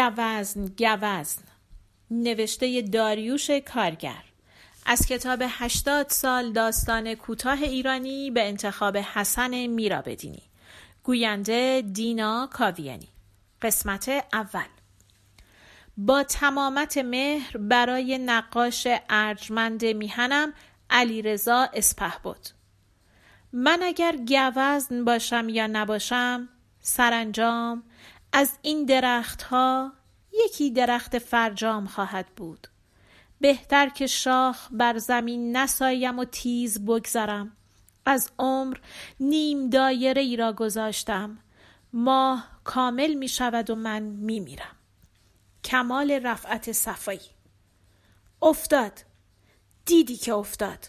گوزن گوزن. نوشته داریوش کارگر. از کتاب هشتاد سال داستان کوتاه ایرانی به انتخاب حسن میرابدینی. گوینده دینا کاویانی. قسمت اول. با تمامت مهر برای نقاش ارجمند میهنم علیرضا اسپه بود. من اگر گوزن باشم یا نباشم سرانجام از این درختها یکی درخت فرجام خواهد بود. بهتر که شاخ بر زمین نسایم و تیز بگذرم. از عمر نیم دایره ای را گذاشتم. ماه کامل می شود و من می میرم. کمال رفعت صفایی. افتاد. دیدی که افتاد.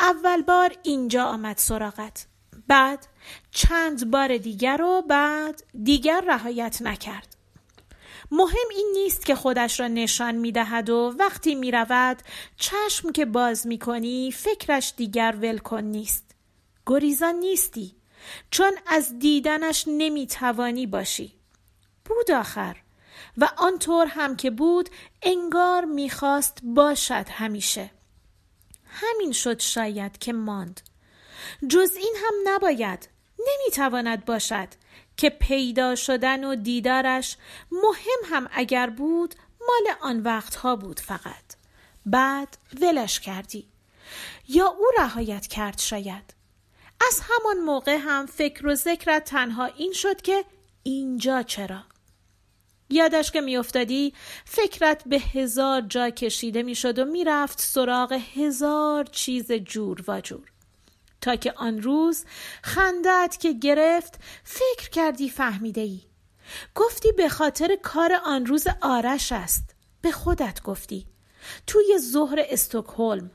اول بار اینجا آمد سراغت. بعد چند بار دیگر و بعد دیگر رهایت نکرد. مهم این نیست که خودش را نشان می دهد و وقتی می رود چشم که باز می کنی فکرش دیگر ولکن نیست. گریزان نیستی چون از دیدنش نمی توانی باشی. بود آخر و آنطور هم که بود انگار می‌خواست باشد همیشه. همین شد شاید که ماند. جز این هم نباید نمی‌تواند باشد که پیدا شدن و دیدارش مهم هم اگر بود مال آن وقتها بود فقط. بعد ولش کردی. یا او رهایت کرد شاید. از همان موقع هم فکر و ذکرت تنها این شد که اینجا چرا؟ یادش که میافتادی فکرت به هزار جا کشیده می‌شد و می‌رفت سراغ هزار چیز جور و جور. تا که آن روز خندت که گرفت فکر کردی فهمیده ای گفتی به خاطر کار آن روز آرش است. به خودت گفتی. توی ظهر استکهلم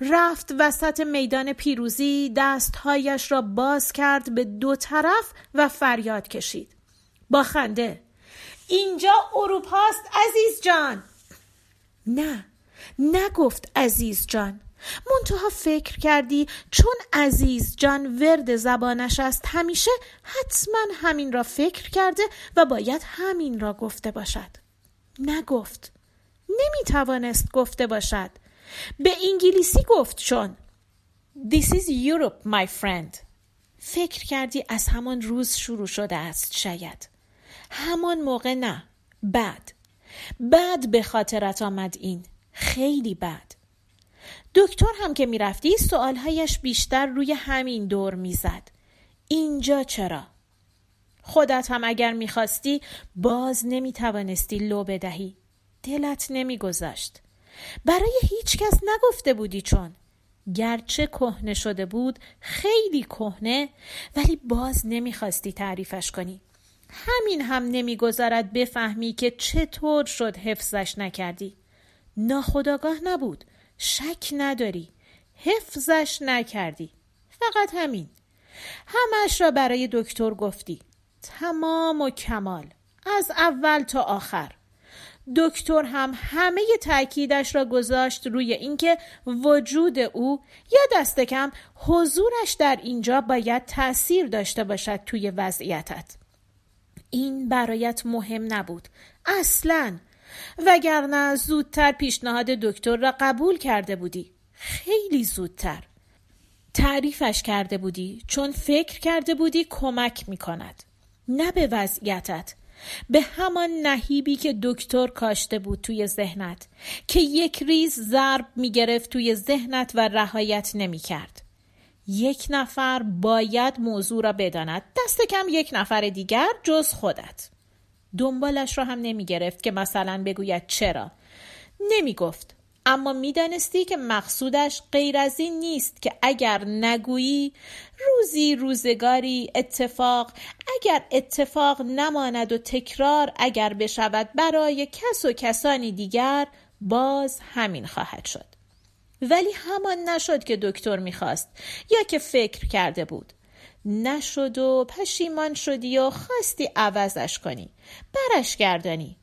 رفت وسط میدان پیروزی دستهایش را باز کرد به دو طرف و فریاد کشید. با خنده. اینجا اروپاست عزیز جان. نه نگفت عزیز جان. منتها فکر کردی چون عزیز جان ورد زبانش است همیشه حتما همین را فکر کرده و باید همین را گفته باشد. نگفت. نمی توانست گفته باشد. به انگلیسی گفت چون. This is Europe my friend. فکر کردی از همان روز شروع شده است شاید. همان موقع نه. بعد. بعد به خاطرت آمد این. خیلی بد دکتر هم که می‌رفتی سوالهایش بیشتر روی همین دور می‌زد. اینجا چرا؟ خودت هم اگر می‌خواستی باز نمی‌توانستی لو بدهی. دلت نمیگذاشت برای هیچ کس نگفته بودی چون. گرچه کهنه شده بود خیلی کهنه ولی باز نمی‌خواستی تعریفش کنی. همین هم نمی‌گذارد بفهمی که چطور شد حفظش نکردی. ناخداگاه نبود. شک نداری. حفظش نکردی. فقط همین. همش را برای دکتر گفتی. تمام و کمال. از اول تا آخر. دکتر هم همه تأکیدش را گذاشت روی اینکه وجود او یا دست کم حضورش در اینجا باید تأثیر داشته باشد توی وضعیتت. این برایت مهم نبود. اصلا وگرنه زودتر پیشنهاد دکتر را قبول کرده بودی. خیلی زودتر. تعریفش کرده بودی. چون فکر کرده بودی کمک می کند نه به وضعیتت. به همان نهیبی که دکتر کاشته بود توی ذهنت. که یک ریز ضرب می گرفت توی ذهنت و رهایت نمی کرد. یک نفر باید موضوع را بداند. دست کم یک نفر دیگر جز خودت. دنبالش را هم نمی گرفت که مثلا بگوید چرا. نمی گفت اما می‌دانستی که مقصودش غیر از این نیست که اگر نگویی روزی روزگاری اتفاق اگر اتفاق نماند و تکرار اگر بشود برای کس و کسانی دیگر باز همین خواهد شد. ولی همان نشد که دکتر می‌خواست یا که فکر کرده بود. نشد و پشیمان شدی و خواستی عوضش کنی. برش گردانی.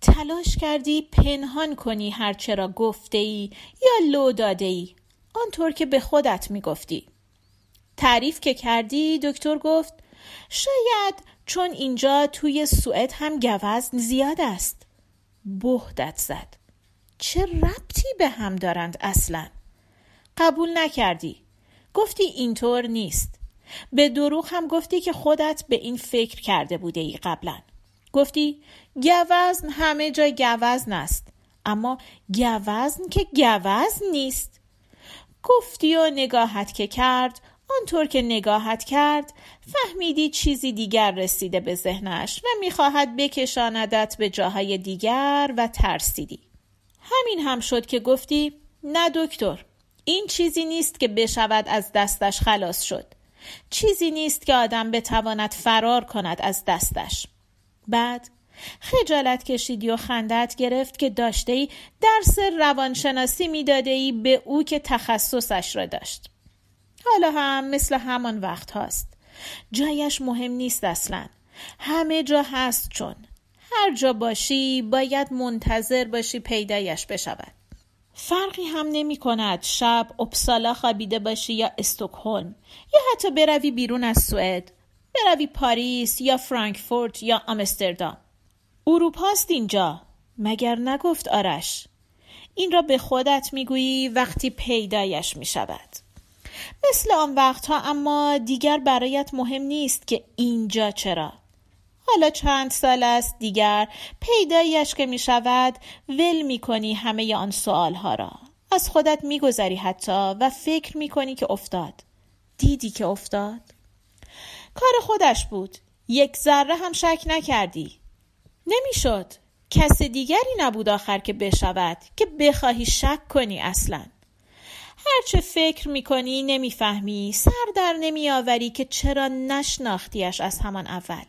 تلاش کردی پنهان کنی هرچه را گفته ای یا لو داده ای آنطور که به خودت می‌گفتی. تعریف که کردی دکتر گفت شاید چون اینجا توی سوئد هم گوزن زیاد است. بهدت زد. چه ربطی به هم دارند اصلا؟ قبول نکردی. گفتی اینطور نیست. به دروغ هم گفتی که خودت به این فکر کرده بوده ای قبلا. گفتی گوزن همه جای گوزن است. اما گوزن که گوزن نیست. گفتی و نگاهت که کرد آنطور که نگاهت کرد فهمیدی چیزی دیگر رسیده به ذهنش و می‌خواهد بکشاندت به جاهای دیگر و ترسیدی. همین هم شد که گفتی نه دکتر این چیزی نیست که بشود از دستش خلاص شد. چیزی نیست که آدم بتواند فرار کند از دستش. بعد خجالت کشیدی و خندت گرفت که داشته ای درس روانشناسی می‌داده ای به او که تخصصش را داشت. حالا هم مثل همان وقت هاست. جایش مهم نیست اصلا. همه جا هست چون. هر جا باشی باید منتظر باشی پیدایش بشود. فرقی هم نمی کند شب اپسالا خوابیده باشی یا استکهلم یا حتی بروی بیرون از سوئد بروی پاریس یا فرانکفورت یا آمستردام. اروپاست اینجا مگر نگفت آرش؟ این را به خودت می‌گویی وقتی پیدایش می شود مثل آن وقتها اما دیگر برایت مهم نیست که اینجا چرا. حالا چند سال است دیگر پیدایش که می شود ول می کنی همه آن سوال ها را. از خودت می گذری حتی و فکر می کنی که افتاد. دیدی که افتاد؟ کار خودش بود. یک ذره هم شک نکردی. نمی‌شد. کس دیگری نبود آخر که بشود که بخواهی شک کنی اصلا. هرچه فکر می‌کنی نمی‌فهمی. سر در نمیآوری که چرا نشناختیش از همان اول.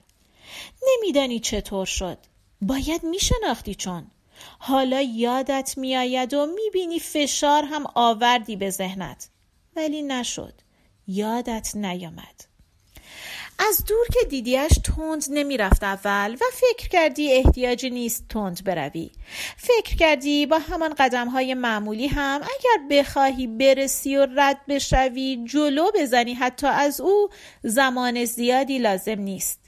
نمیدانی چطور شد. باید میشناختی چون. حالا یادت میآید و می‌بینی فشار هم آوردی به ذهنت. ولی نشد. یادت نیامد. از دور که دیدیش تند نمی‌رفت اول و فکر کردی احتیاجی نیست تند بروی. فکر کردی با همان قدم های معمولی هم اگر بخواهی برسی و رد بشوی جلو بزنی حتی از او زمان زیادی لازم نیست.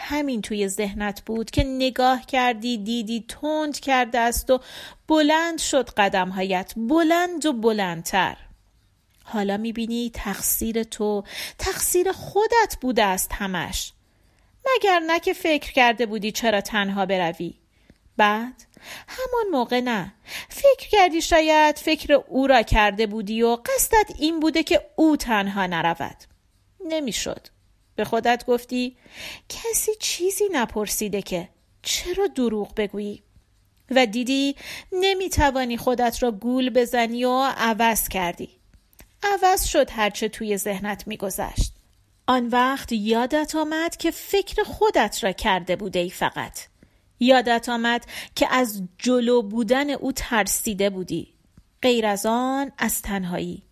همین توی ذهنت بود که نگاه کردی دیدی تند کرده است و بلند شد قدمهایت. بلند و بلندتر. حالا می‌بینی تقصیر تو تقصیر خودت بوده است همش. مگر نه که فکر کرده بودی چرا تنها بروی. بعد؟ همان موقع نه. فکر کردی شاید فکر او را کرده بودی و قصدت این بوده که او تنها نرود. نمی‌شد. به خودت گفتی کسی چیزی نپرسیده که چرا دروغ بگویی؟ و دیدی نمی‌توانی خودت را گول بزنی و عوض کردی. عوض شد هرچه توی ذهنت میگذشت. آن وقت یادت آمد که فکر خودت را کرده بوده ای فقط. یادت آمد که از جلو بودن او ترسیده بودی. غیر از آن از تنهایی.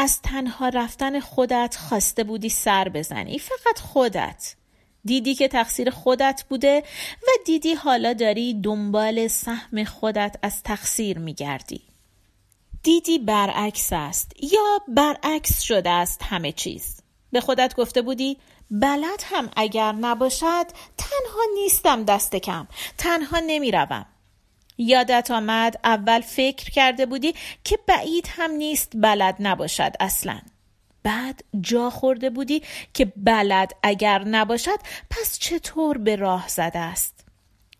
از تنها رفتن خودت خواسته بودی سر بزنی. فقط خودت. دیدی که تقصیر خودت بوده و دیدی حالا داری دنبال سهم خودت از تقصیر میگردی. دیدی برعکس است یا برعکس شده است همه چیز. به خودت گفته بودی بلد هم اگر نباشد تنها نیستم دست کم تنها نمی‌روم. یادت آمد اول فکر کرده بودی که بعید هم نیست بلد نباشد اصلا. بعد جا خورده بودی که بلد اگر نباشد پس چطور به راه زده است؟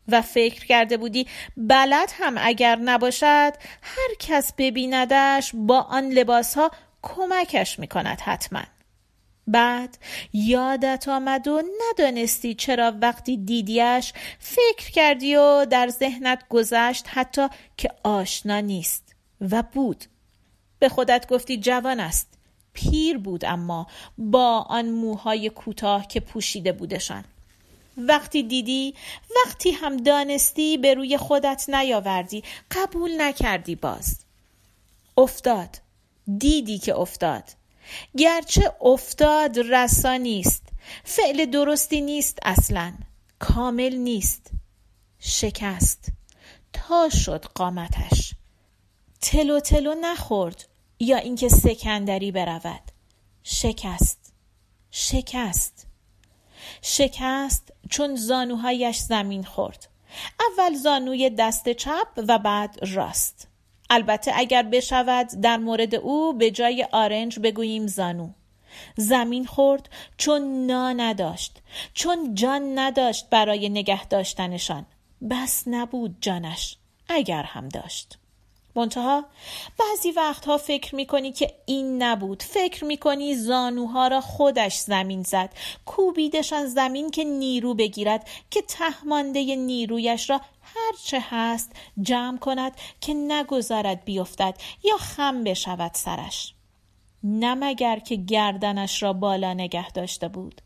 و فکر کرده بودی بلد هم اگر نباشد هر کس ببیندش با آن لباس ها کمکش می کند حتما. بعد یادت آمد و ندانستی چرا وقتی دیدیش فکر کردی و در ذهنت گذشت حتی که آشنا نیست و بود. به خودت گفتی جوان است پیر بود اما با آن موهای کوتاه که پوشیده بودشان. وقتی دیدی وقتی هم دانستی به روی خودت نیاوردی قبول نکردی باز. افتاد دیدی که افتاد. گرچه افتاد رسا نیست فعل درستی نیست اصلا کامل نیست شکست تا شد قامتش. تلو تلو نخورد یا اینکه سکندری برود. شکست شکست. شکست چون زانوهایش زمین خورد. اول زانوی دست چپ و بعد راست. البته اگر بشود در مورد او به جای آرنج بگوییم زانو. زمین خورد چون نا نداشت چون جان نداشت برای نگه داشتنشان. بس نبود جانش اگر هم داشت. منتها بعضی وقتها فکر می‌کنی که این نبود. فکر می‌کنی زانوها را خودش زمین زد. کوبیدشان زمین که نیرو بگیرد که تهمانده نیرویش را هرچه هست جمع کند که نگذارد بیفتد یا خم بشود سرش. نه مگر که گردنش را بالا نگه داشته بود.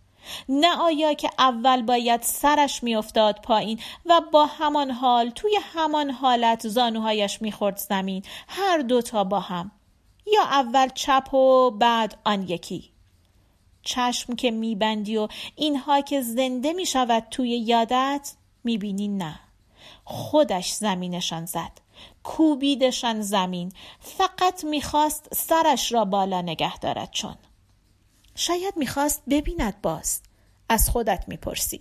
نه آیا که اول باید سرش میافتاد پایین و با همان حال توی همان حالت زانوهایش می‌خورد زمین هر دوتا با هم؟ یا اول چپ و بعد آن یکی؟ چشم که میبندی و اینها که زنده می‌شود توی یادت می‌بینی نه. خودش زمینشان زد. کوبیدشان زمین. فقط می‌خواست سرش را بالا نگه دارد چون. شاید می‌خواست ببیند باز. از خودت می‌پرسی.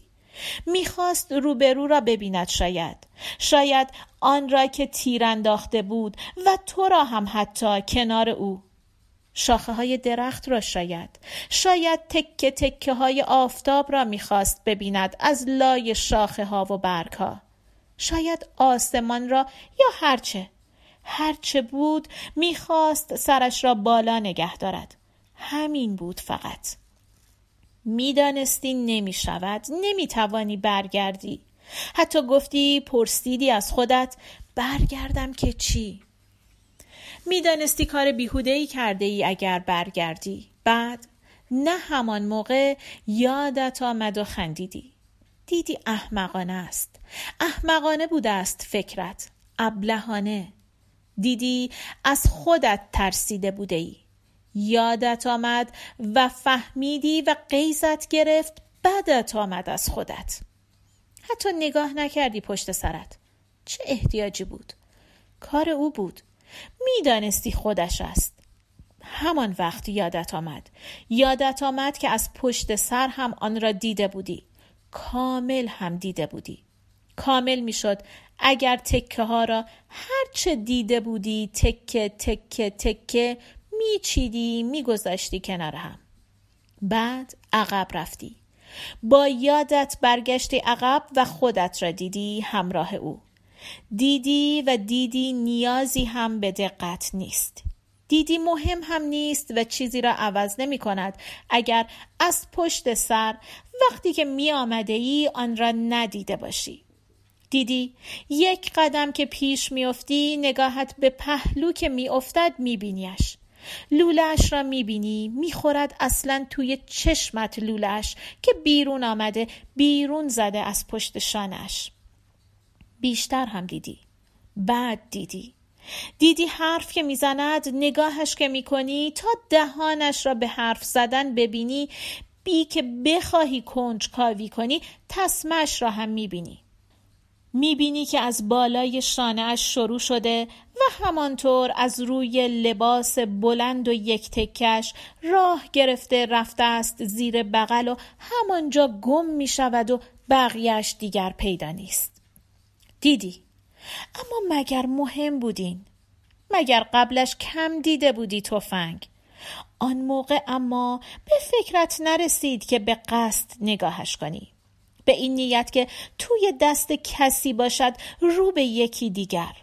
می‌خواست روبرو را ببیند شاید. شاید آن را که تیر انداخته بود و تو را هم حتی کنار او. شاخه های درخت را شاید. شاید تکه تکه های آفتاب را می‌خواست ببیند از لای شاخه ها و برگ ها شاید آسمان را یا هرچه هرچه بود می‌خواست سرش را بالا نگه دارد. همین بود فقط. می‌دانستی نمی شود نمی توانی برگردی. حتی گفتی پرسیدی از خودت برگردم که چی؟ می‌دانستی کار بیهوده ای کرده ای اگر برگردی. بعد نه همان موقع یادت آمد و خندیدی. دیدی احمقانه است. احمقانه بوده است فکرت. ابلهانه. دیدی از خودت ترسیده بوده ای یادت آمد و فهمیدی و قیزت گرفت بدت آمد از خودت. حتی نگاه نکردی پشت سرت. چه احتیاجی بود؟ کار او بود. می‌دانستی خودش است. همان وقت یادت آمد. یادت آمد که از پشت سر هم آن را دیده بودی. کامل هم دیده بودی. کامل می‌شد اگر تکه ها را هرچه دیده بودی تکه تکه تکه میچیدی میگذاشتی کنار هم. بعد عقب رفتی. با یادت برگشتی عقب و خودت را دیدی همراه او. دیدی و دیدی نیازی هم به دقت نیست. دیدی مهم هم نیست و چیزی را عوض نمی کند. اگر از پشت سر وقتی که می آمده ای آن را ندیده باشی. دیدی یک قدم که پیش میافتی نگاهت به پهلو که میافتد میبینیش لولش را می‌بینی؟ می‌خورد اصلا توی چشمت لولش که بیرون آمده بیرون زده از پشت شانش بیشتر هم دیدی. بعد دیدی. دیدی حرف که می‌زند نگاهش که می‌کنی تا دهانش را به حرف زدن ببینی بی که بخواهی کنج کاوی کنی تسمش را هم می‌بینی. می‌بینی که از بالای شانهاش شروع شده و همانطور از روی لباس بلند و یک تکش راه گرفته رفته است زیر بغل و همانجا گم می‌شود و بقیهش دیگر پیدا نیست. دیدی؟ اما مگر مهم بودین؟ مگر قبلش کم دیده بودی تفنگ؟ آن موقع اما به فکرت نرسید که به قصد نگاهش کنی. به این نیت که توی دست کسی باشد رو به یکی دیگر.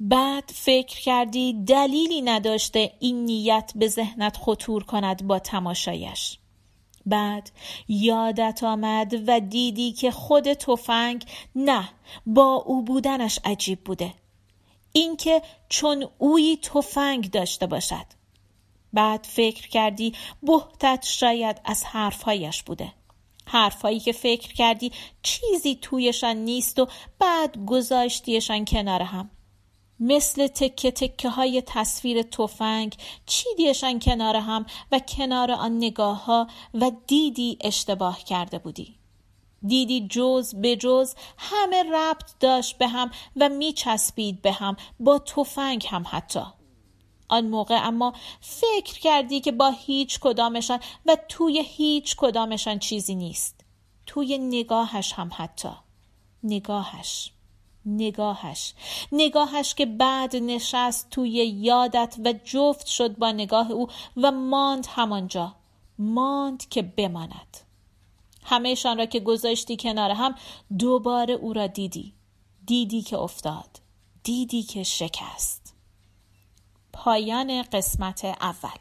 بعد فکر کردی دلیلی نداشته این نیت به ذهنت خطور کند با تماشایش. بعد یادت آمد و دیدی که خود تفنگ نه با او بودنش عجیب بوده. اینکه چون اوی تفنگ داشته باشد. بعد فکر کردی بهتت شاید از حرفهایش بوده. حرفهایی که فکر کردی چیزی تویشان نیست و بعد گذاشتیشان کنار هم. مثل تکه تکه های تصویر تفنگ چیدیشان کنار هم و کنار آن نگاه ها و دیدی اشتباه کرده بودی. دیدی جز به جز همه ربط داشت به هم و میچسبید به هم با تفنگ هم حتی. آن موقع اما فکر کردی که با هیچ کدامشان و توی هیچ کدامشان چیزی نیست. توی نگاهش هم حتی. نگاهش. نگاهش. نگاهش که بعد نشست توی یادت و جفت شد با نگاه او و ماند همانجا. ماند که بماند. همهشان را که گذاشتی کنار هم دوباره او را دیدی. دیدی که افتاد. دیدی که شکست. پایان قسمت اول.